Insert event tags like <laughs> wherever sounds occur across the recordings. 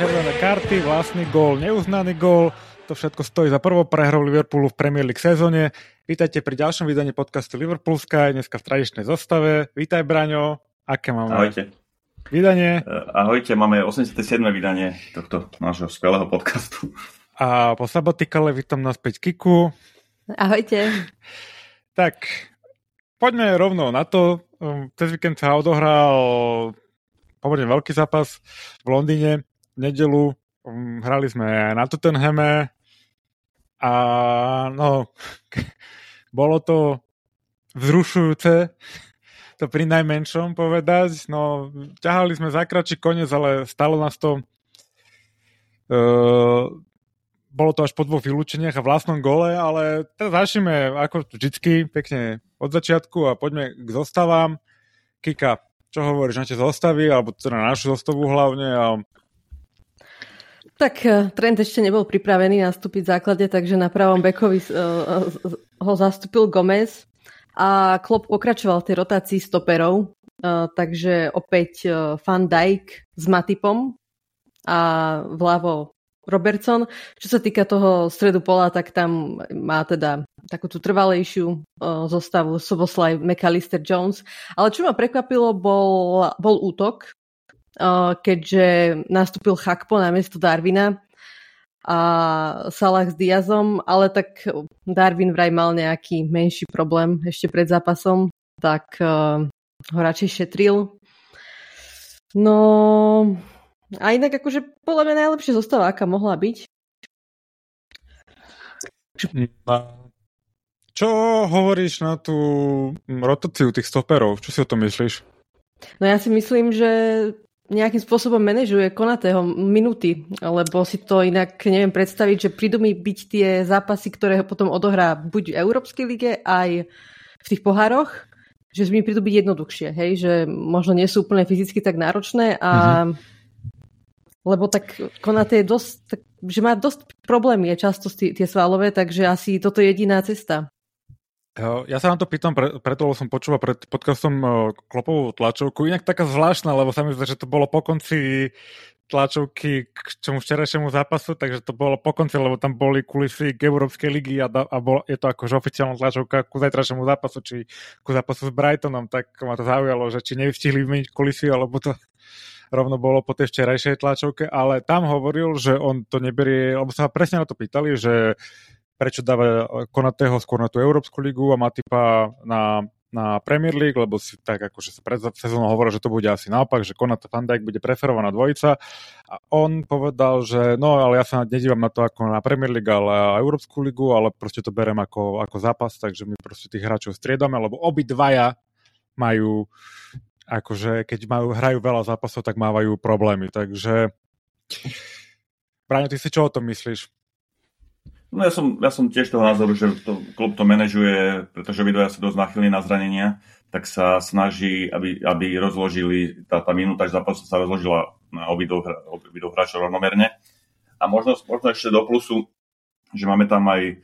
červené karty, vlastný gól, neuznaný gól. To všetko stojí za prvou prehrou Liverpoolu v Premier League sezóne. Vítajte pri ďalšom vydaní podcastu Liverpool Sky, dneska v tradičnej zostave. Vítaj, Braňo. Aké máme Ahojte. vydanie? Eh, ahojte, máme 87. vydanie tohto nášho skvelého podcastu. A po sabatikale vítam naspäť Kiku. Ahojte. Tak, poďme rovno na to. Um, Cez víkend sa odohral pomerne veľký zápas v Londýne nedelu. Um, Hrali sme na Tottenhame a no, <laughs> bolo to vzrušujúce, <laughs> to pri najmenšom povedať. No, ťahali sme za kračí koniec, ale stalo nás to uh, bolo to až po dvoch vylúčeniach a vlastnom gole, ale teraz začneme ako vždycky pekne od začiatku a poďme k zostavám. Kika, čo hovoríš na tie zostavy, alebo teda na našu zostavu hlavne? A... Tak eh, Trent ešte nebol pripravený nastúpiť v základe, takže na pravom bekovi uh, ho zastúpil Gomez a Klopp pokračoval v tej rotácii stoperov, takže opäť Van Dijk s Matipom a vľavo Robertson. Čo sa týka toho stredu pola, tak tam má teda takú tú trvalejšiu zostavu Soboslaj, McAllister, Jones. Ale čo ma prekvapilo, bol, bol útok, keďže nastúpil Chakpo na miesto Darwina a Salah s Diazom, ale tak Darwin vraj mal nejaký menší problém ešte pred zápasom, tak ho radšej šetril. No, a inak akože podľa mňa najlepšia zostava, aká mohla byť. Čo hovoríš na tú rotáciu tých stoperov? Čo si o tom myslíš? No ja si myslím, že nejakým spôsobom manažuje Konatého minúty, lebo si to inak neviem predstaviť, že prídu mi byť tie zápasy, ktoré ho potom odohrá buď v Európskej lige, aj v tých pohároch, že mi prídu byť jednoduchšie, hej, že možno nie sú úplne fyzicky tak náročné a mm-hmm lebo tak Konate je dosť, tak, že má dosť problémy je často tie svalové, takže asi toto je jediná cesta. Ja sa na to pýtam, pre, preto lebo som počúval pred podcastom e, Klopovú tlačovku. Inak taká zvláštna, lebo sa mi zdá, že to bolo po konci tlačovky k čomu včerajšiemu zápasu, takže to bolo po konci, lebo tam boli kulisy k Európskej ligy a, a bol, je to akože oficiálna tlačovka ku zajtrašiemu zápasu, či ku zápasu s Brightonom, tak ma to zaujalo, že či nevystihli vymeniť kulisy, alebo to <laughs> rovno bolo po tej včerajšej tlačovke, ale tam hovoril, že on to neberie, lebo sa presne na to pýtali, že prečo dáva Konatého skôr na tú Európsku ligu a Matipa na, na Premier League, lebo si tak akože sa pred sezónou hovoril, že to bude asi naopak, že Konat Van Dijk bude preferovaná dvojica a on povedal, že no ale ja sa nedívam na to ako na Premier League, ale Európsku ligu, ale proste to berem ako, ako zápas, takže my proste tých hráčov striedame, lebo obidvaja majú akože keď majú, hrajú veľa zápasov, tak mávajú problémy. Takže Braňo, ty si čo o tom myslíš? No ja som, ja som tiež toho názoru, že to, klub to manažuje, pretože videa sa dosť nachylní na zranenia, tak sa snaží, aby, aby rozložili, tá, tá minúta zápasu sa rozložila na obidvoch, hráčov rovnomerne. A možno, možno ešte do plusu, že máme tam aj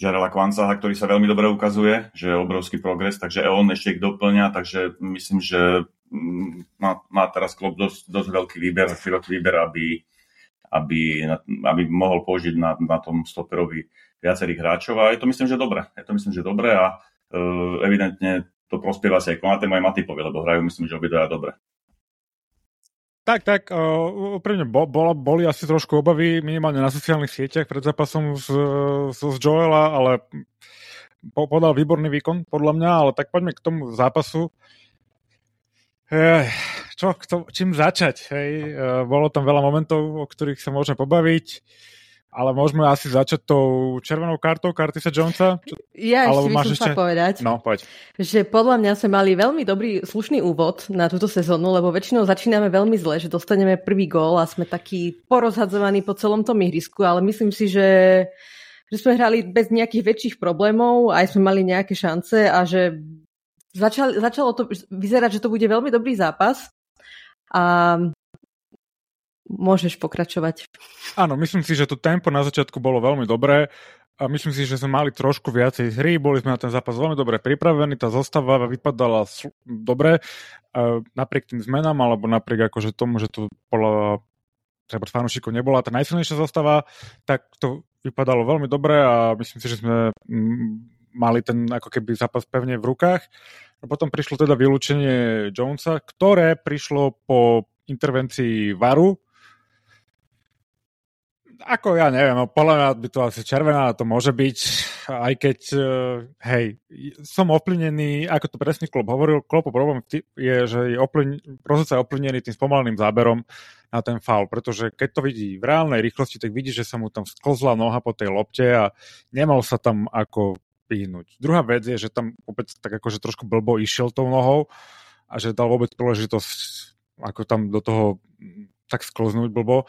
Jarela Kvancaha, ktorý sa veľmi dobre ukazuje, že je obrovský progres, takže on ešte ich doplňa, takže myslím, že mm, má, má teraz klub dosť, dosť veľký výber, široký výber, aby, aby, aby mohol použiť na, na tom stoperovi viacerých hráčov a je to myslím, že dobre. Je to myslím, že dobre a uh, evidentne to prospieva si aj Konatému aj Matipovi, lebo hrajú myslím, že obidvaja dobre. Tak, tak, uh, úprimne bo, bola, boli asi trošku obavy minimálne na sociálnych sieťach pred zápasom z, z, z Joela, ale po, podal výborný výkon podľa mňa, ale tak poďme k tomu zápasu. Ech, čo, kto, čím začať? Hej? Uh, bolo tam veľa momentov, o ktorých sa môžeme pobaviť. Ale môžeme asi začať tou červenou kartou Curtisa Jonesa? Ja ešte by som ešte... povedať, no, poď. že podľa mňa sme mali veľmi dobrý, slušný úvod na túto sezónu, lebo väčšinou začíname veľmi zle, že dostaneme prvý gól a sme takí porozhadzovaní po celom tom ihrisku, ale myslím si, že, že sme hrali bez nejakých väčších problémov, aj sme mali nejaké šance a že začal, začalo to vyzerať, že to bude veľmi dobrý zápas. A môžeš pokračovať. Áno, myslím si, že to tempo na začiatku bolo veľmi dobré a myslím si, že sme mali trošku viacej hry, boli sme na ten zápas veľmi dobre pripravení, tá zostava vypadala dobre napriek tým zmenám, alebo napriek akože tomu, že to bola treba fanúšikov nebola tá najsilnejšia zostava, tak to vypadalo veľmi dobre a myslím si, že sme mali ten ako keby zápas pevne v rukách. A potom prišlo teda vylúčenie Jonesa, ktoré prišlo po intervencii Varu, ako ja neviem, no podľa mňa by to asi červená to môže byť, aj keď, uh, hej, som ovplyvnený, ako to presný klub hovoril, klopov problém je, že je ovplyvnený, je ovplyvnený tým spomaleným záberom na ten faul, pretože keď to vidí v reálnej rýchlosti, tak vidí, že sa mu tam sklzla noha po tej lopte a nemal sa tam ako vyhnúť. Druhá vec je, že tam vôbec tak akože trošku blbo išiel tou nohou a že dal vôbec príležitosť ako tam do toho tak sklznúť blbo.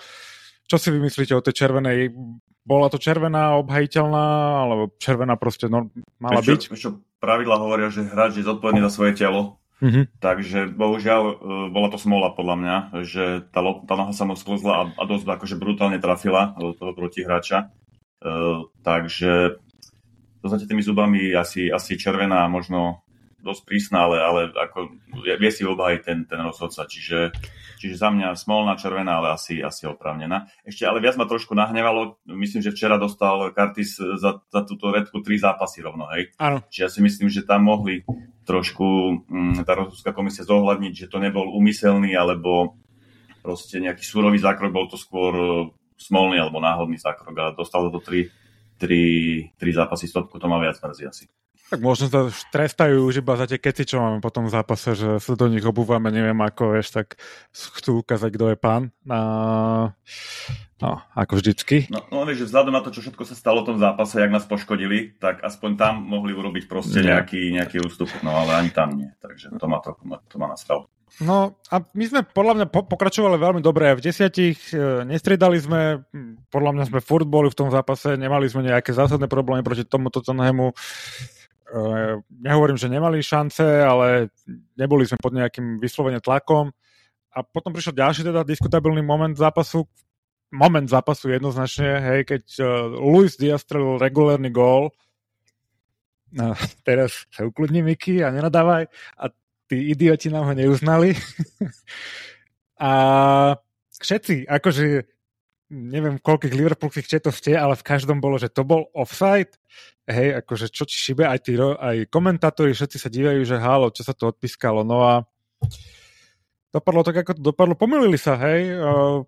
Čo si vymyslíte o tej červenej? Bola to červená, obhajiteľná, alebo červená proste no, mala čo, byť? Čo pravidla hovoria, že hráč je zodpovedný za svoje telo. Mm-hmm. Takže bohužiaľ e, bola to smola podľa mňa, že tá, tá noha sa mu sklzla a, a dosť akože brutálne trafila do toho protihráča. Uh, takže to tými zubami asi, asi červená, možno dosť prísna, ale, ale ako, vie si obhajiť ten, ten rozhodca. Čiže, čiže za mňa smolná červená, ale asi, asi opravnená. Ešte ale viac ma trošku nahnevalo. Myslím, že včera dostal Kartis za, za túto redku tri zápasy rovno. Hej? Áno. Čiže ja si myslím, že tam mohli trošku mm, tá rozhodcovská komisia zohľadniť, že to nebol úmyselný alebo proste nejaký súrový zákrok, bol to skôr e, smolný alebo náhodný zákrok a dostal to tri, tri, tri zápasy stopku, to ma viac mrzí asi. Tak možno sa trestajú už iba za tie keci, čo máme potom v zápase, že sa do nich obúvame, neviem ako, vieš, tak chcú ukázať, kto je pán. A... No, ako vždycky. No, no vieš, vzhľadom na to, čo všetko sa stalo v tom zápase, jak nás poškodili, tak aspoň tam mohli urobiť proste nejaký, nejaký ústup, no ale ani tam nie. Takže to ma, to, to ma nastavilo. No a my sme podľa mňa po- pokračovali veľmi dobre. V desiatich e, nestriedali sme, podľa mňa sme furt boli v tom zápase, nemali sme nejaké zásadné problémy proti tomuto Tottenhamu. Uh, nehovorím, že nemali šance, ale neboli sme pod nejakým vyslovene tlakom. A potom prišiel ďalší teda diskutabilný moment zápasu, moment zápasu jednoznačne, hej, keď uh, Luis Diaz strelil regulárny gól. No, <laughs> teraz sa ukludni Miky a nenadávaj. A tí idioti nám ho neuznali. <laughs> a všetci, akože neviem, koľkých liverpoolských četov ste, ale v každom bolo, že to bol offside. Hej, akože čo ti šibe, aj, tí, aj komentátori, všetci sa dívajú, že halo, čo sa to odpískalo, no a dopadlo tak, ako to dopadlo. Pomýlili sa, hej,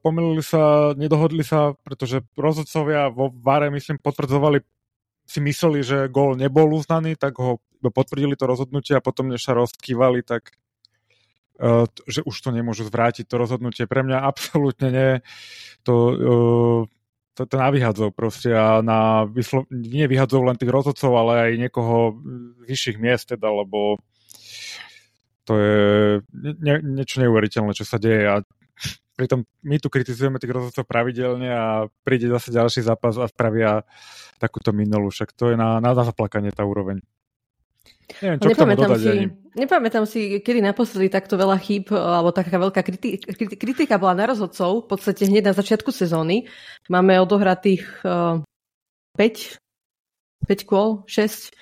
pomýlili sa, nedohodli sa, pretože rozhodcovia vo Vare, myslím, potvrdzovali, si mysleli, že gól nebol uznaný, tak ho potvrdili to rozhodnutie a potom, než sa rozkývali, tak uh, že už to nemôžu zvrátiť, to rozhodnutie. Pre mňa absolútne nie. To, uh, to, to na vyhadzov proste a na vyslo- nie vyhadzov len tých rozhodcov, ale aj niekoho vyšších miest teda, lebo to je ne, niečo neuveriteľné, čo sa deje a pritom my tu kritizujeme tých rozhodcov pravidelne a príde zase ďalší zápas a spravia takúto minulú, však to je na, na zaplakanie tá úroveň. Neviem, čo nepamätám, si, ani. nepamätám si, kedy naposledy takto veľa chýb, alebo taká veľká kritika, kritika bola na rozhodcov, v podstate hneď na začiatku sezóny. Máme odohratých uh, 5, 5 kôl, 6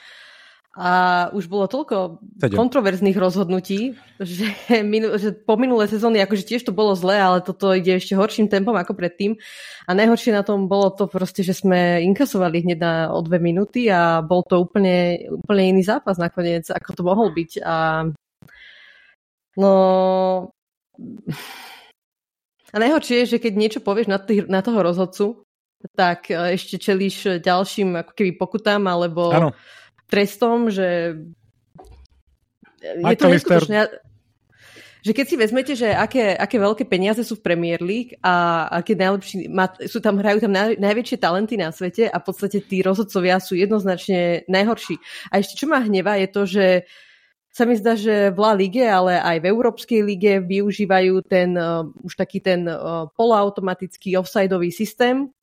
a už bolo toľko Tadě. kontroverzných rozhodnutí, že, minu, že po minulé sezóny akože tiež to bolo zlé, ale toto ide ešte horším tempom ako predtým. A najhoršie na tom bolo to proste, že sme inkasovali hneď na, o dve minúty a bol to úplne, úplne iný zápas nakoniec, ako to mohol byť. A no... A najhoršie je, že keď niečo povieš na, tých, na toho rozhodcu, tak ešte čelíš ďalším ako keby pokutám, alebo... Ano trestom, že je to neskutočné. Že keď si vezmete, že aké, aké veľké peniaze sú v Premier League a aké najlepší, sú tam, hrajú tam naj, najväčšie talenty na svete a v podstate tí rozhodcovia sú jednoznačne najhorší. A ešte čo ma hneva je to, že sa mi zdá, že v La Lige, ale aj v Európskej lige využívajú ten uh, už taký ten uh, poloautomatický offsideový systém,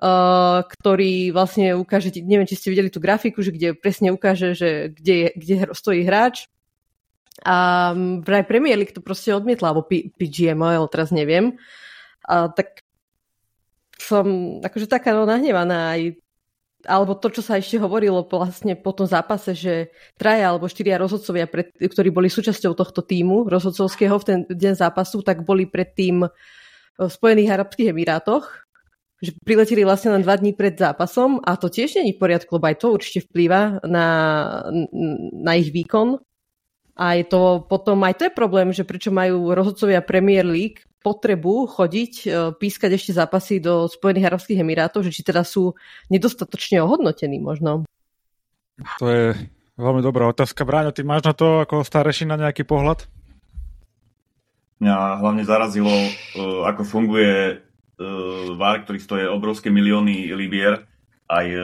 Uh, ktorý vlastne ukáže, neviem, či ste videli tú grafiku, že kde presne ukáže, že kde, kde stojí hráč. A vraj Premier League to proste odmietla, alebo PGMOL, teraz neviem. A tak som akože taká no, nahnevaná aj alebo to, čo sa ešte hovorilo vlastne po tom zápase, že traja alebo štyria rozhodcovia, pred, ktorí boli súčasťou tohto týmu rozhodcovského v ten deň zápasu, tak boli predtým v Spojených Arabských Emirátoch, že prileteli vlastne len dva dní pred zápasom a to tiež není v poriadku, lebo aj to určite vplýva na, na ich výkon. A je to potom, aj to je problém, že prečo majú rozhodcovia Premier League potrebu chodiť, e, pískať ešte zápasy do Spojených Arabských Emirátov, že či teda sú nedostatočne ohodnotení možno. To je veľmi dobrá otázka. Bráňo, ty máš na to ako starešina nejaký pohľad? Mňa hlavne zarazilo, e, ako funguje VAR, ktorý stojí obrovské milióny libier, aj uh,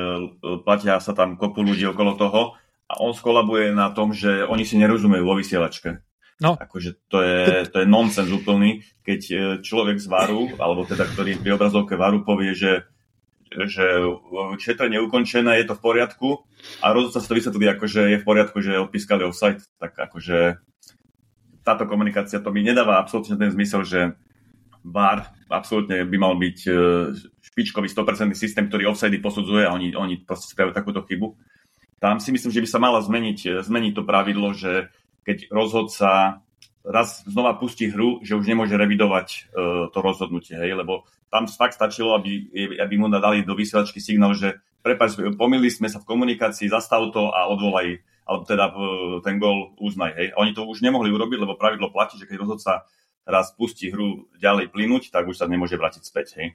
platia sa tam kopu ľudí okolo toho a on skolabuje na tom, že oni si nerozumejú vo vysielačke. No. Akože to je, to je nonsens úplný, keď e, človek z varu, alebo teda ktorý pri obrazovke varu povie, že že šetrenie ukončené, je to v poriadku a rozhodca sa to vysvetlí ako, že je v poriadku, že odpískali offside, tak akože táto komunikácia to mi nedáva absolútne ten zmysel, že VAR absolútne by mal byť e, špičkový 100% systém, ktorý offside posudzuje a oni, oni proste spravili takúto chybu. Tam si myslím, že by sa mala zmeniť, e, zmeniť to pravidlo, že keď rozhodca raz znova pustí hru, že už nemôže revidovať uh, to rozhodnutie, hej, lebo tam fakt stačilo, aby, aby mu dali do vysielačky signál, že prepáč, pomýli sme sa v komunikácii, zastav to a odvolaj, alebo teda uh, ten gol uznaj, hej. Oni to už nemohli urobiť, lebo pravidlo platí, že keď rozhodca raz pustí hru ďalej plynúť, tak už sa nemôže vrátiť späť. Hej.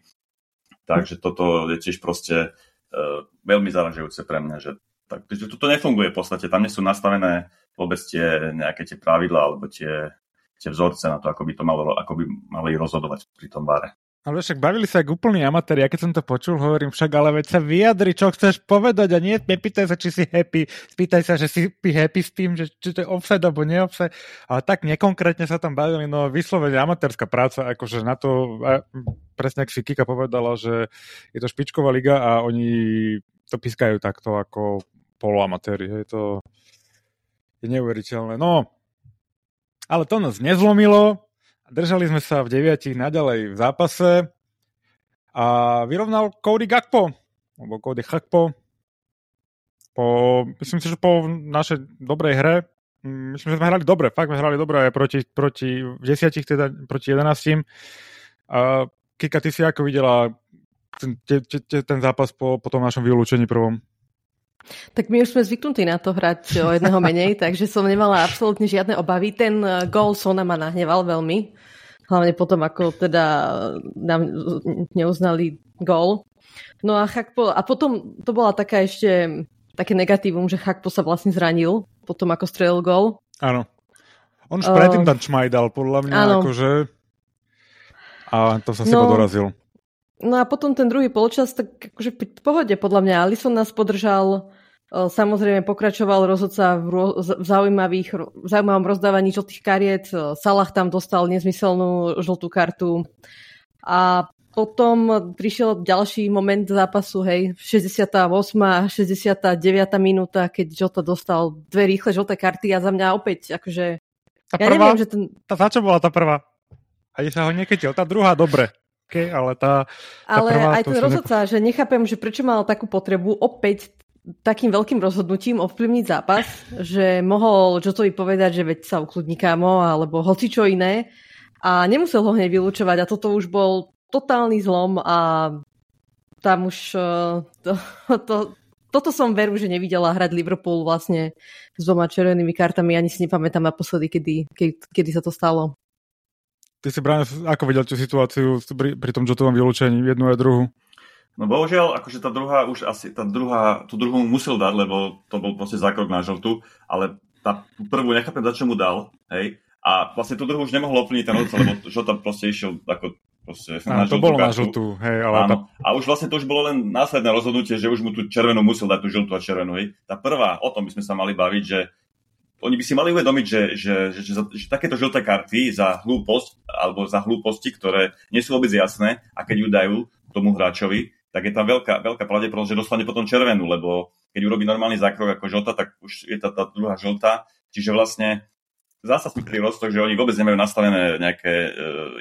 Takže toto je tiež proste uh, veľmi zaražujúce pre mňa, že tak, že toto nefunguje v podstate. Tam nie sú nastavené vôbec tie nejaké tie pravidlá alebo tie, tie vzorce na to, ako by to malo, ako by mali rozhodovať pri tom bare. Ale však bavili sa ako úplný amatéri, ja keď som to počul, hovorím však, ale veď sa vyjadri, čo chceš povedať a nie, nepýtaj sa, či si happy, spýtaj sa, že si happy s tým, že či to je offside alebo nie offside, ale tak nekonkrétne sa tam bavili, no vyslovene amatérska práca, akože na to, presne ak si Kika povedala, že je to špičková liga a oni to pískajú takto ako poloamatéri, je to je neuveriteľné. No, ale to nás nezlomilo, Držali sme sa v deviatich naďalej v zápase a vyrovnal Cody Gakpo, alebo Cody Gakpo. Po, myslím si, že po našej dobrej hre, mm, myslím, že sme hrali dobre, fakt sme hrali dobre aj proti, proti v desiatich, teda proti jedenáctim. A Kika, ty si ako videla ten, te, te, ten zápas po, po tom našom vylúčení prvom? Tak my už sme zvyknutí na to hrať o jedného menej, takže som nemala absolútne žiadne obavy. Ten eh, gól Sona ma nahneval veľmi. Hlavne potom, ako teda nám neuznali gól. No a Chakpo, a potom to bola taká ešte také negatívum, že Chakpo sa vlastne zranil potom, ako strelil gól. Áno. On už predtým tam čmajdal, podľa mňa, áno. akože... A to sa si no, dorazil. No a potom ten druhý polčas, tak akože v pohode podľa mňa. Alison nás podržal, samozrejme pokračoval rozhodca v, ro- v, zaujímavých, v zaujímavom rozdávaní žltých kariet. Salah tam dostal nezmyselnú žltú kartu. A potom prišiel ďalší moment zápasu, hej, 68. a 69. minúta, keď Jota dostal dve rýchle žlté karty a za mňa opäť, akože... Tá ja prvá, neviem, že ten... tá, za čo bola tá prvá? Ani sa ho neketil. Tá druhá dobre také, ale tá, tá Ale prvá, aj ten rozhodca, nepo... že nechápem, že prečo mal takú potrebu opäť takým veľkým rozhodnutím ovplyvniť zápas, že mohol Jotovi povedať, že veď sa ukludní kámo, alebo hoci čo iné a nemusel ho hneď vylúčovať a toto už bol totálny zlom a tam už eh, to, to, toto som veru, že nevidela hrať Liverpool vlastne s dvoma červenými kartami, ani si nepamätám naposledy, kedy, kedy, kedy sa to stalo. Ty si, Brian, ako videl tú situáciu pri, pri tom Jotovom vylúčení, jednu a druhú? No bohužiaľ, akože tá druhá už asi, tá druhá, tú druhú musel dať, lebo to bol proste zákrok na žltu, ale tá prvú nechápem, za čo mu dal, hej, a vlastne tú druhú už nemohol oplniť ten rozdiel, lebo žlta proste išiel ako proste na to bolo kartu. na žltú, hej, ale Áno. Tá... A už vlastne to už bolo len následné rozhodnutie, že už mu tú červenú musel dať, tú žltú a červenú, hej. Tá prvá, o tom by sme sa mali baviť, že oni by si mali uvedomiť, že, že, že, že, že takéto žlté karty za hlúposť alebo za hlúposti, ktoré nie sú vôbec jasné a keď ju dajú tomu hráčovi, tak je tam veľká, veľká pravdepodobnosť, že dostane potom červenú, lebo keď urobí normálny zákrok ako žlta, tak už je tá, tá druhá žltá. Čiže vlastne zasa sme pri roztok, že oni vôbec nemajú nastavené nejaké e,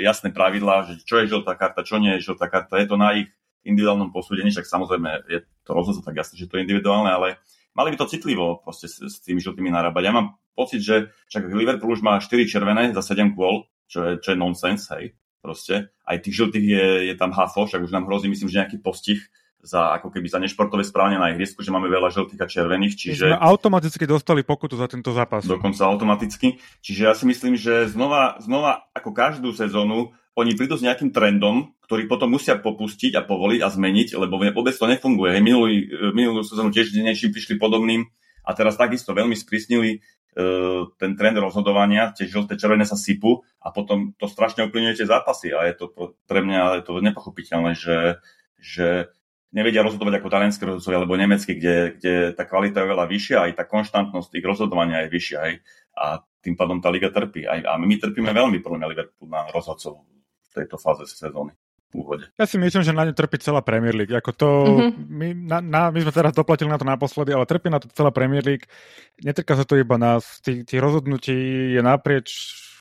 jasné pravidlá, že čo je žltá karta, čo nie je žltá karta. Je to na ich individuálnom posúdení, však samozrejme je to rozhodca tak jasné, že to je individuálne, ale mali by to citlivo proste s, s tými žltými narábať. Ja mám pocit, že však Liverpool už má 4 červené za 7 kôl, čo je, čo je nonsens, hej. proste. Aj tých žltých je, je tam hafo, však už nám hrozí, myslím, že nejaký postih za, ako keby za nešportové správanie na ihrisku, že máme veľa žltých a červených, čiže... My sme automaticky dostali pokutu za tento zápas. Dokonca automaticky. Čiže ja si myslím, že znova, znova ako každú sezónu oni prídu s nejakým trendom, ktorý potom musia popustiť a povoliť a zmeniť, lebo vôbec to nefunguje. Hej, minulý, e, minulú sezónu tiež niečím prišli podobným a teraz takisto veľmi sprísnili uh, ten trend rozhodovania, tie žlté červené sa sypú a potom to strašne ovplyvňuje tie zápasy a je to pre mňa je to nepochopiteľné, že, že nevedia rozhodovať ako talianskí rozhodcovia alebo nemeckí, kde, kde tá kvalita je veľa vyššia, aj tá konštantnosť ich rozhodovania je vyššia. Aj, a tým pádom tá liga trpí. Aj, a my trpíme veľmi podľa mňa Liverpool na rozhodcov v tejto fáze sezóny. Úvode. Ja si myslím, že na ňu trpí celá Premier League. Ako to, mm-hmm. my, na, na, my sme teraz doplatili na to naposledy, ale trpí na to celá Premier League. Netrká sa to iba nás. Tých, tých rozhodnutí je naprieč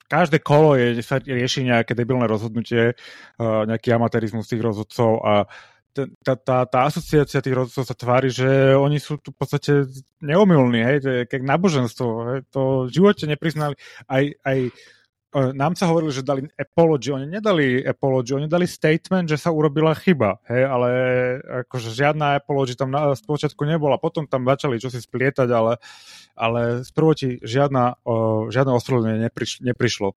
každé kolo je, sa rieši nejaké debilné rozhodnutie, uh, nejaký amatérizmus tých rozhodcov a tá, tá, tá asociácia tých rozhodcov sa tvári, že oni sú tu v podstate neomilní, hej, to je náboženstvo, hej, to v živote nepriznali. Aj, aj e, nám sa hovorili, že dali apology, oni nedali apology, oni dali statement, že sa urobila chyba, hej, ale akože žiadna apology tam na spočiatku nebola, potom tam začali čosi splietať, ale, ale z prvoti žiadna, žiadne ospravedlnenie nepriš, neprišlo.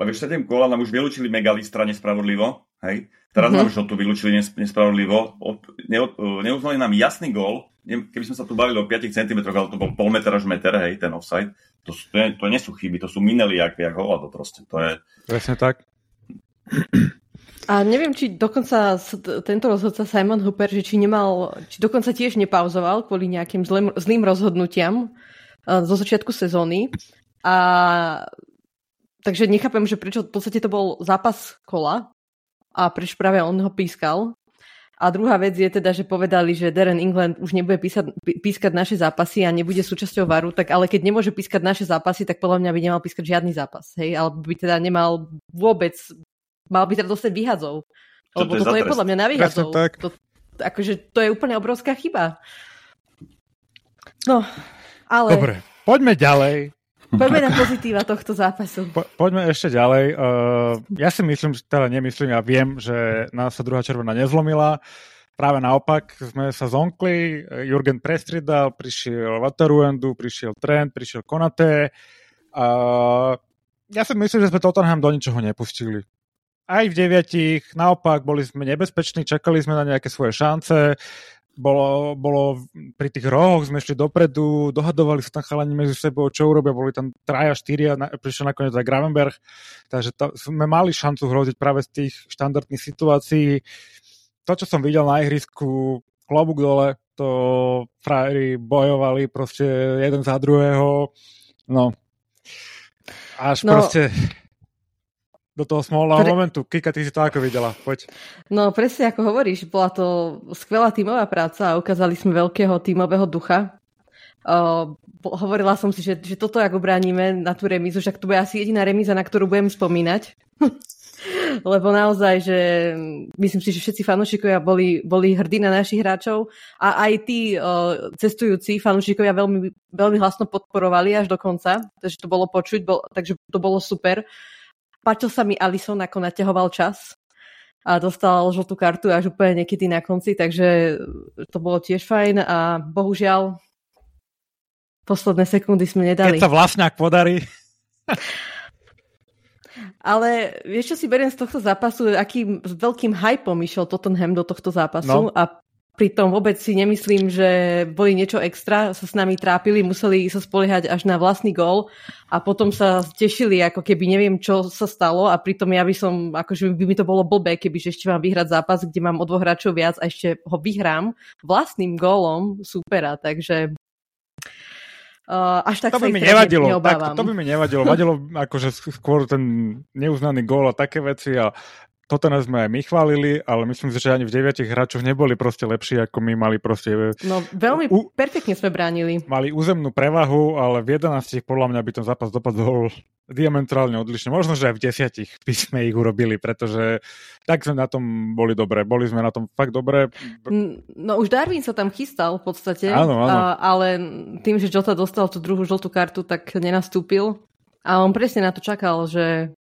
Lebo 7 kola nám už vylúčili Megalistra nespravodlivo, hej, Teraz mm-hmm. nám Žotu vylúčili nespravodlivo. Ne, neuznali nám jasný gól. Keby sme sa tu bavili o 5 cm, ale to bol pol meter až meter, hej, ten offside. To, sú, to, je, to nie sú chyby, to sú minely jak, jak hovado proste. To je... Presne tak. A neviem, či dokonca tento rozhodca Simon Hooper, že či nemal, či dokonca tiež nepauzoval kvôli nejakým zlým, zlým rozhodnutiam uh, zo začiatku sezóny. A takže nechápem, že prečo v podstate to bol zápas kola, a prečo práve on ho pískal. A druhá vec je teda, že povedali, že Darren England už nebude písať, pískať naše zápasy a nebude súčasťou varu, tak ale keď nemôže pískať naše zápasy, tak podľa mňa by nemal pískať žiadny zápas, hej, alebo by teda nemal vôbec, mal by teda dostať výhadzov. Lebo to toto je podľa mňa na výhadzov. To, akože to je úplne obrovská chyba. No, ale... Dobre, poďme ďalej. Poďme na pozitíva tohto zápasu. Po, poďme ešte ďalej. Uh, ja si myslím, teda nemyslím, ja viem, že nás sa druhá červená nezlomila. Práve naopak sme sa zonkli, Jurgen prestridal, prišiel Vataruendu, prišiel Trent, prišiel Konate. Uh, ja si myslím, že sme Tottenham do ničoho nepustili. Aj v deviatich, naopak, boli sme nebezpeční, čakali sme na nejaké svoje šance, bolo, bolo pri tých rohoch, sme šli dopredu, dohadovali sa tam chalani medzi sebou, čo urobia, boli tam traja, štyria, na, prišiel nakoniec aj Gravenberg, takže to, sme mali šancu hroziť práve z tých štandardných situácií. To, čo som videl na ihrisku, klobúk dole, to frajeri bojovali proste jeden za druhého, no až no, proste do toho smolného Pre... momentu. Kika, ty si to ako videla? Poď. No presne ako hovoríš, bola to skvelá tímová práca a ukázali sme veľkého tímového ducha. Uh, hovorila som si, že, že toto ako bránime na tú remizu, však to bude asi jediná remíza, na ktorú budem spomínať. <laughs> Lebo naozaj, že myslím si, že všetci fanúšikovia boli, boli hrdí na našich hráčov a aj tí uh, cestujúci fanúšikovia veľmi, veľmi hlasno podporovali až do konca, takže to bolo počuť, bol, takže to bolo super. Páčil sa mi Alison, ako naťahoval čas a dostal žltú kartu až úplne niekedy na konci, takže to bolo tiež fajn a bohužiaľ posledné sekundy sme nedali. Keď sa vlastňák podarí. Ale vieš, čo si beriem z tohto zápasu, akým veľkým hypom išiel Tottenham do tohto zápasu no. a Pritom vôbec si nemyslím, že boli niečo extra, sa s nami trápili, museli sa spoliehať až na vlastný gól a potom sa tešili, ako keby neviem, čo sa stalo a pritom ja by som, akože by mi to bolo blbé, keby že ešte mám vyhrať zápas, kde mám o dvoch hráčov viac a ešte ho vyhrám vlastným gólom supera, takže Uh, až tak to by mi nevadilo, tak, to by mi nevadilo. Vadilo akože skôr ten neuznaný gól a také veci a nás sme aj my chválili, ale myslím si, že ani v deviatich hráčoch neboli proste lepší, ako my mali proste... No veľmi u, perfektne sme bránili. Mali územnú prevahu, ale v 11 podľa mňa by ten zápas dopadol diametrálne odlišne. Možno, že aj v desiatich by sme ich urobili, pretože tak sme na tom boli dobre. Boli sme na tom fakt dobre. No už Darwin sa tam chystal v podstate, áno, áno. A, ale tým, že Jota dostal tú druhú žltú kartu, tak nenastúpil. A on presne na to čakal, že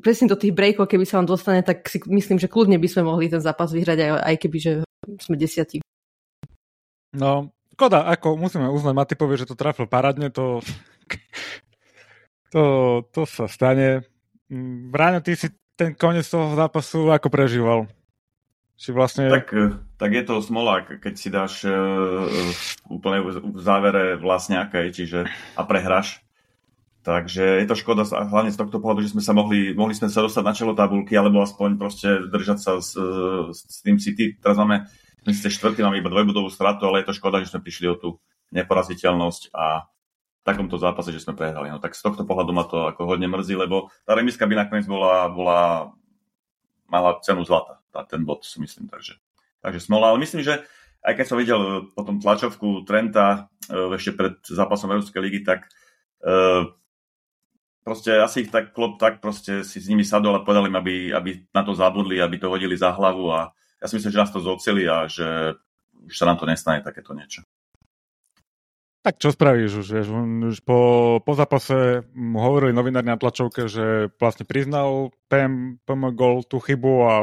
presne do tých breakov, keby sa vám dostane, tak si myslím, že kľudne by sme mohli ten zápas vyhrať, aj, aj keby, že sme desiatí. No, škoda, ako musíme uznať Matipovi, že to trafil parádne, to, to, to sa stane. Bráňo, ty si ten koniec toho zápasu ako prežíval? Si vlastne... Tak, tak je to smola, keď si dáš uh, úplne v závere vlastne aké, čiže a prehráš. Takže je to škoda, hlavne z tohto pohľadu, že sme sa mohli, mohli sme sa dostať na čelo tabulky, alebo aspoň proste držať sa s, s tým City. Teraz máme, my ste štvrtý, máme iba dvojbudovú stratu, ale je to škoda, že sme prišli o tú neporaziteľnosť a v takomto zápase, že sme prehrali. No tak z tohto pohľadu ma to ako hodne mrzí, lebo tá remiska by nakoniec bola, bola mala cenu zlata, tá, ten bod si myslím, takže, takže smola. Ale myslím, že aj keď som videl potom tlačovku Trenta e, ešte pred zápasom Európskej ligy, tak uh, proste asi ich tak klop tak proste si s nimi sadol a povedali im, aby, aby na to zabudli, aby to hodili za hlavu a ja si myslím, že nás to zoceli a že už sa nám to nestane takéto niečo. Tak čo spravíš už, vieš, už po, po zápase mu hovorili novinári na tlačovke, že vlastne priznal PM, PM gol tú chybu a,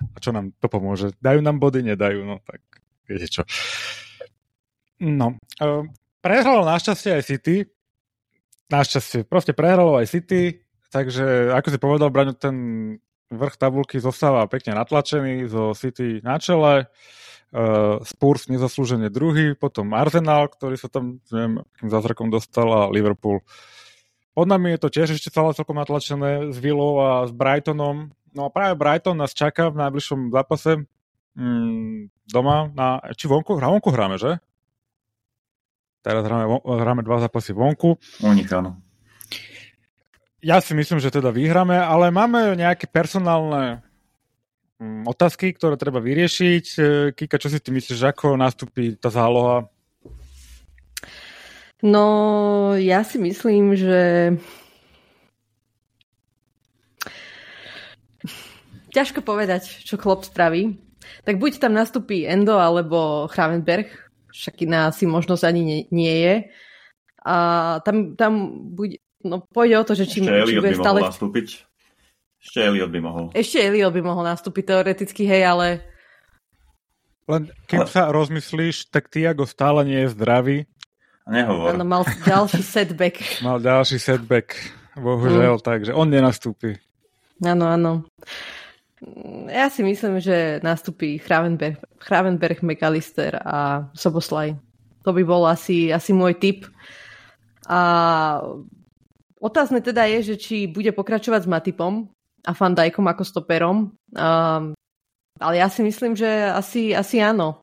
a čo nám to pomôže? Dajú nám body, nedajú, no tak viete čo. No, uh, prehralo našťastie aj City, Našťastie. Proste prehralo aj City, takže ako si povedal, Braňo, ten vrch tabulky zostáva pekne natlačený, zo City na čele, uh, Spurs nezaslúžene druhý, potom Arsenal, ktorý sa tam, neviem, akým zázrakom dostal a Liverpool. Pod nami je to tiež ešte celé celkom natlačené s Villou a s Brightonom. No a práve Brighton nás čaká v najbližšom zápase mm, doma na, či vonku? Hra vonku hráme, že? Teraz hráme, hráme dva zápasy vonku. U nich áno. Ja si myslím, že teda vyhráme, ale máme nejaké personálne mm, otázky, ktoré treba vyriešiť. E, Kika, čo si ty myslíš, ako nastúpi tá záloha? No, ja si myslím, že ťažko povedať, čo Klopp spraví. Tak buď tam nastúpi Endo alebo Hravenberg, však iná asi možnosť ani nie, nie je. A tam, tam buď, no pôjde o to, že či, Ešte či bude stále... mohol nastúpiť. Ešte Elliot by mohol. Ešte Elliot by mohol nastúpiť teoreticky, hej, ale... Len keď ale... sa rozmyslíš, tak Tiago stále nie je zdravý. Nehovor. Áno, mal ďalší setback. <laughs> mal ďalší setback, bohužiaľ, mm. takže on nenastúpi. Áno, áno. Ja si myslím, že nastupí Hravenberg, Hravenberg McAllister a Soboslaj. To by bol asi, asi môj tip. A otázne teda je, že či bude pokračovať s Matipom a Fandajkom ako stoperom. Um, ale ja si myslím, že asi, asi áno.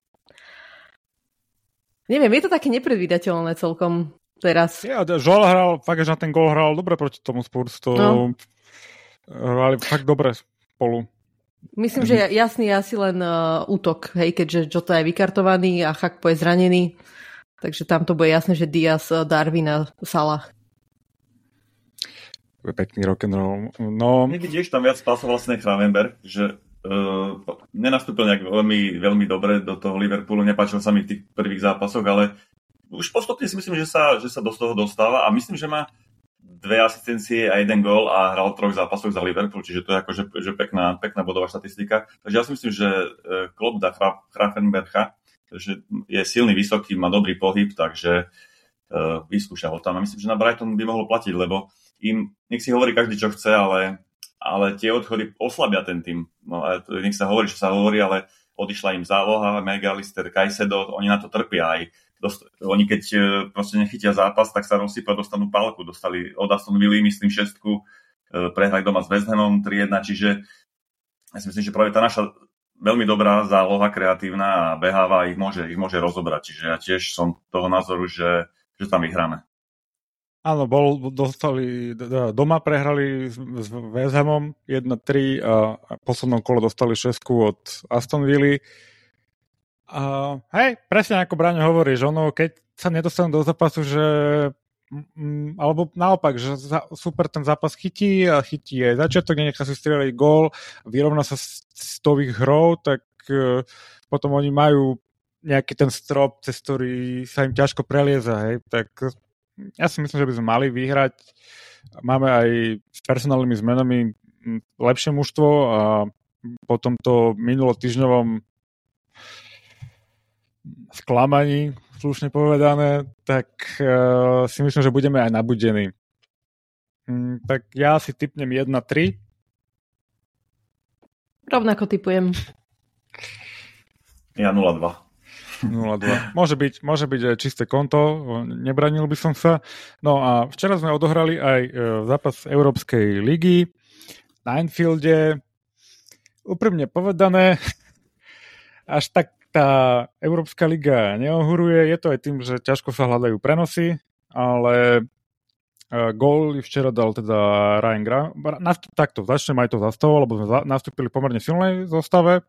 Neviem, je to také nepredvídateľné celkom teraz. Ja, Joel hral, fakt, že na ten gol hral dobre proti tomu Spurs. To no. hrali fakt dobre spolu. Myslím, že jasný je asi len uh, útok, hej, keďže Jota je vykartovaný a Chakpo je zranený. Takže tam to bude jasné, že Diaz, uh, Darwin a Salah. Pekný rock'n'roll. No... Nevidíš tam viac spásol vlastne Kravenberg, že uh, nenastúpil nejak veľmi, veľmi dobre do toho Liverpoolu, nepáčil sa mi v tých prvých zápasoch, ale už postupne si myslím, že sa, že sa do toho dostáva a myslím, že má dve asistencie a jeden gól a hral troch zápasoch za Liverpool, čiže to je akože že pekná, pekná bodová štatistika. Takže ja si myslím, že e, Klopp dá Grafenbercha, že je silný, vysoký, má dobrý pohyb, takže uh, vyskúša ho tam. A myslím, že na Brighton by mohlo platiť, lebo im, nech si hovorí každý, čo chce, ale, ale tie odchody oslabia ten tým. No, nech sa hovorí, čo sa hovorí, ale odišla im záloha, Megalister, Kajsedo, oni na to trpia aj dost, oni keď e, proste nechytia zápas, tak sa rozsypa, dostanú palku. Dostali od Aston Villa, myslím, šestku, e, prehrali doma s West Hamom 3-1, čiže ja si myslím, že práve tá naša veľmi dobrá záloha, kreatívna a beháva ich môže, ich môže rozobrať. Čiže ja tiež som toho názoru, že, že tam vyhráme. Áno, bol, dostali, doma prehrali s, s West Hamom 1-3 a v poslednom kole dostali šestku od Aston Villa Uh, hej, presne ako Braňo hovoríš, ono, keď sa nedostanú do zápasu, že mm, alebo naopak, že super ten zápas chytí a chytí aj začiatok, nenechá si strieľať gól, vyrovná sa s, s tových hrou, tak uh, potom oni majú nejaký ten strop, cez ktorý sa im ťažko prelieza, hej, tak ja si myslím, že by sme mali vyhrať. Máme aj s personálnymi zmenami lepšie mužstvo a po tomto minulotýžňovom sklamaní, slušne povedané, tak uh, si myslím, že budeme aj nabudení. Mm, tak ja si typnem 1-3. Rovnako typujem. Ja 0-2. 0-2. Môže byť, môže byť aj čisté konto, nebranil by som sa. No a včera sme odohrali aj uh, zápas Európskej ligy na Anfielde. Úprimne povedané, až tak tá Európska liga neohuruje. Je to aj tým, že ťažko sa hľadajú prenosy, ale uh, gól včera dal teda Ryan Graham. Takto, začnem aj to zastavou, lebo sme nastúpili pomerne silnej zostave.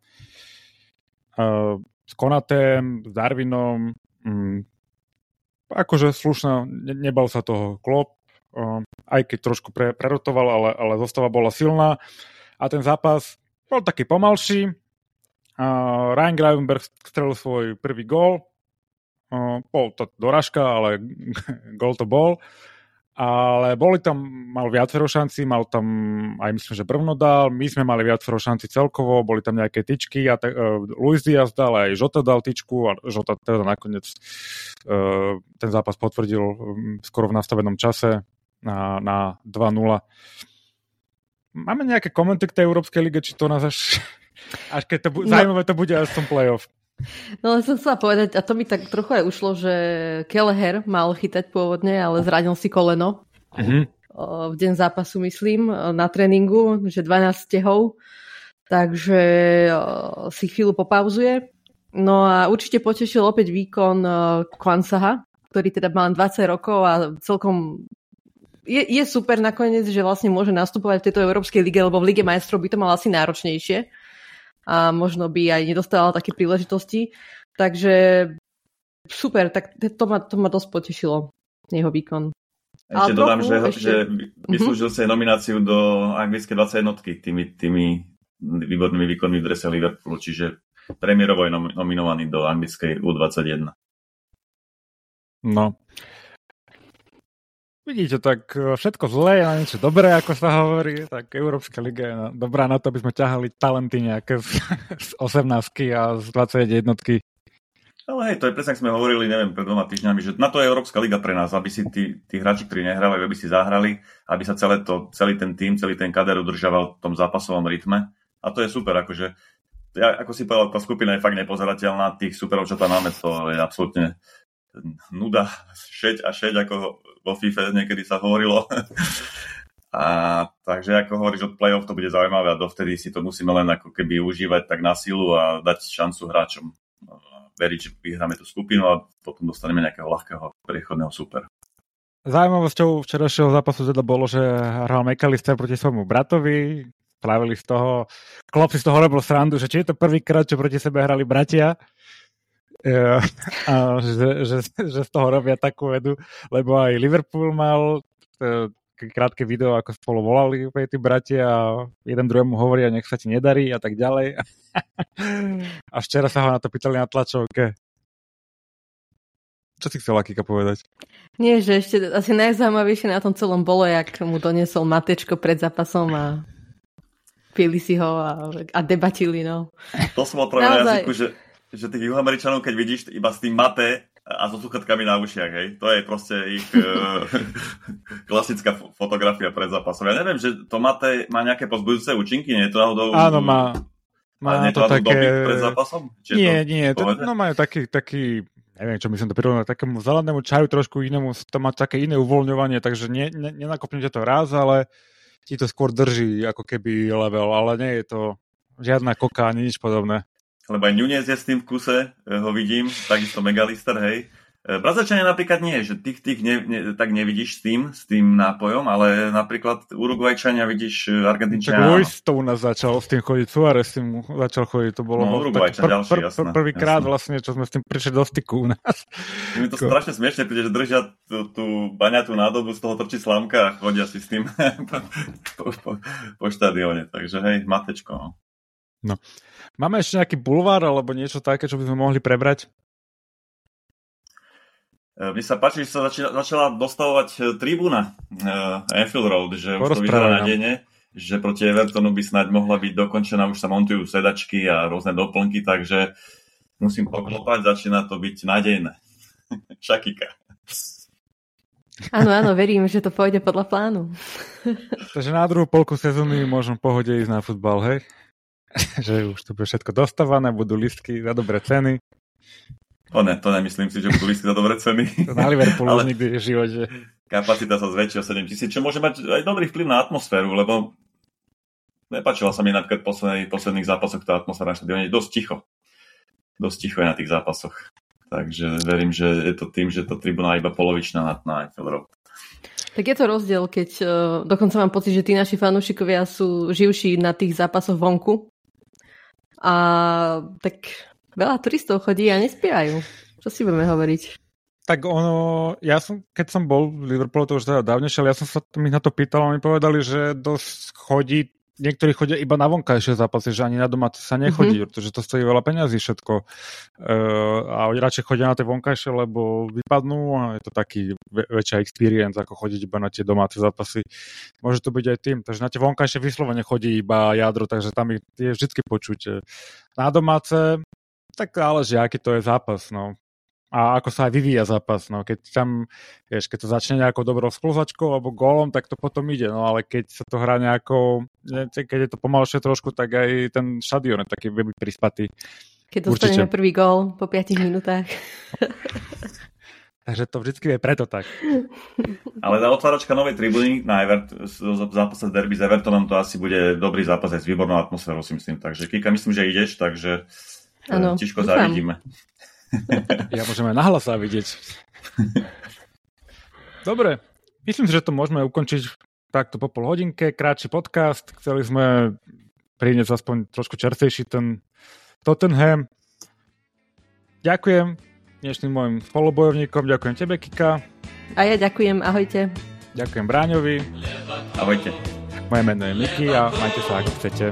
Uh, s Konatem, s Darwinom. Um, akože slušná, ne, nebal sa toho klop, uh, aj keď trošku pre, prerotoval, ale, ale zostava bola silná. A ten zápas bol taký pomalší, Uh, Ryan Gravenberg strelil svoj prvý gól. Uh, bol to doražka, ale <laughs> gól to bol. Ale boli tam, mal viacero šanci, mal tam aj myslím, že Brvno dal, my sme mali viacero šanci celkovo, boli tam nejaké tyčky a te, uh, Luis Diaz dal, aj Žota dal tyčku a Žota teda nakoniec uh, ten zápas potvrdil um, skoro v nastavenom čase na, na 2-0. Máme nejaké komenty k tej Európskej lige, či to nás až až keď to bu- no. zaujímavé to bude tom playoff. No ale som chcela povedať, a to mi tak trochu aj ušlo, že Kelleher mal chytať pôvodne, ale zranil si koleno. Uh-huh. V deň zápasu, myslím, na tréningu, že 12 stehov. Takže si chvíľu popauzuje. No a určite potešil opäť výkon Kwansaha, ktorý teda má len 20 rokov a celkom je, je super nakoniec, že vlastne môže nastupovať v tejto Európskej lige, lebo v Lige majstrov by to mal asi náročnejšie a možno by aj nedostával také príležitosti. Takže super, tak to ma, to ma dosť potešilo, jeho výkon. Ešte dodám, že, ešte... že vyslúžil uh-huh. sa nomináciu do anglické 21 tými, tými výbornými výkonmi v drese Liverpoolu, čiže premiérovo je nominovaný do anglickej U21. No, Vidíte, tak e, všetko zlé je na niečo dobré, ako sa hovorí, tak Európska liga je dobrá na to, aby sme ťahali talenty nejaké z, <laughs> z 18 a z 21 ale hej, to je presne, sme hovorili, neviem, pred dvoma týždňami, že na to je Európska liga pre nás, aby si tí, tí hráči, ktorí nehrávajú, aby si zahrali, aby sa celé to, celý ten tým, celý ten kader udržaval v tom zápasovom rytme. A to je super, akože, ja, ako si povedal, tá skupina je fakt nepozerateľná, tých superov, čo tam máme, to je absolútne nuda, šeť a šeť, ako vo FIFA niekedy sa hovorilo. <laughs> a takže ako hovoríš, od play-off to bude zaujímavé a dovtedy si to musíme len ako keby užívať tak na silu a dať šancu hráčom. Veriť, že vyhráme tú skupinu a potom dostaneme nejakého ľahkého priechodného super. Zaujímavosťou včerajšieho zápasu teda bolo, že hral McAllister proti svojmu bratovi, spravili z toho, Klopp si z toho robil srandu, že či je to prvýkrát, čo proti sebe hrali bratia a že, že, že z toho robia takú vedu, lebo aj Liverpool mal e, krátke video, ako spolu volali tí bratia a jeden druhému hovoria, nech sa ti nedarí a tak ďalej. <laughs> A včera sa ho na to pýtali na tlačovke. Čo si chcela Kika povedať? Nie, že ešte asi najzaujímavejšie na tom celom bolo, jak mu doniesol matečko pred zápasom a pili si ho a, a debatili, no. To som otvoril na jazyku, že že tých juhoameričanov, keď vidíš iba s tým mate a so sluchatkami na ušiach, hej, to je proste ich uh, <laughs> klasická fotografia pred zápasom. Ja neviem, že to mate má nejaké pozbudujúce účinky, nie je to náhodou... Áno, má. Má to, to také... pred zápasom? Či nie, to nie, to, no majú taký, taký neviem, čo myslím to prirovnať, takému zelenému čaju trošku inému, to má také iné uvoľňovanie, takže ne, ne, nenakopnete to raz, ale ti to skôr drží ako keby level, ale nie je to žiadna koka ani nič podobné lebo aj Nunez je s tým v kuse, e, ho vidím, takisto Megalister, hej. E, Brazílčania napríklad nie, že tých, tých ne, ne, tak nevidíš s tým, s tým nápojom, ale napríklad Uruguajčania vidíš e, Argentinčania. Tak Luis to u nás začal s tým chodiť, Suárez s tým začal chodiť, to bolo no, Uruguajčan, pr- pr- pr- prvýkrát vlastne, čo sme s tým prišli do styku u nás. Mi to <laughs> strašne smiešne, pretože držia tú, tú baňatú nádobu, z toho trčí slamka a chodia si s tým <laughs> po, po, po štadióne, takže hej, matečko. No. No. Máme ešte nejaký bulvár alebo niečo také, čo by sme mohli prebrať? Mne sa páči, že sa začala, začala dostavovať tribúna uh, Anfield Road, že už to vyzerá na dene, že proti Evertonu by snáď mohla byť dokončená, už sa montujú sedačky a rôzne doplnky, takže musím poklopať, začína to byť nádejné. <laughs> Šakika. Áno, áno, verím, že to pôjde podľa plánu. Takže na druhú polku sezóny môžem pohode ísť na futbal, hej? <laughs> že už to bude všetko dostávané, budú listky za dobré ceny. To ne, to nemyslím si, že budú listky za dobré ceny. <laughs> To na Liverpoolu Ale... nikdy v živote. Kapacita sa zväčší o 7 tisíc, čo môže mať aj dobrý vplyv na atmosféru, lebo nepačila sa mi napríklad v posledných, posledných zápasoch tá atmosféra na štadióne. Dosť ticho. Dosť ticho je na tých zápasoch. Takže verím, že je to tým, že to tribuna je iba polovičná na, na Eiffel Tak je to rozdiel, keď uh, dokonca mám pocit, že tí naši fanúšikovia sú živší na tých zápasoch vonku. A tak veľa turistov chodí a nespievajú. Čo si budeme hovoriť? Tak ono, ja som, keď som bol v Liverpoole, to už teda dávnejšie, ale ja som sa mi na to pýtal a mi povedali, že dosť chodí niektorí chodia iba na vonkajšie zápasy, že ani na doma sa nechodí, mm-hmm. pretože to stojí veľa peňazí všetko. E, a oni radšej chodia na tie vonkajšie, lebo vypadnú a je to taký väč- väčšia experience, ako chodiť iba na tie domáce zápasy. Môže to byť aj tým. Takže na tie vonkajšie vyslovene chodí iba jadro, takže tam je vždy počuť. Na domáce tak záleží, aký to je zápas. No a ako sa aj vyvíja zápas. No. Keď tam, vieš, keď to začne nejakou dobrou skluzačkou alebo gólom, tak to potom ide. No ale keď sa to hrá nejakou, keď je to pomalšie trošku, tak aj ten štadión je taký veľmi prispatý. Keď dostaneme prvý gól po 5 minútach. <laughs> Takže to vždy je preto tak. Ale tá otváračka novej tribúny na Evert, zápase derby s Evertonom, to asi bude dobrý zápas aj s výbornou atmosférou, si myslím. Takže Kika, myslím, že ideš, takže ano, tiško zavidíme. <laughs> Ja môžeme nahlas vidieť. Dobre, myslím si, že to môžeme ukončiť takto po pol hodinke, krátší podcast. Chceli sme priniesť aspoň trošku čerstvejší ten Tottenham. Ďakujem dnešným mojim spolubojovníkom, ďakujem tebe, Kika. A ja ďakujem, ahojte. Ďakujem Bráňovi. Ahojte. Moje meno je Miki a majte sa ako chcete.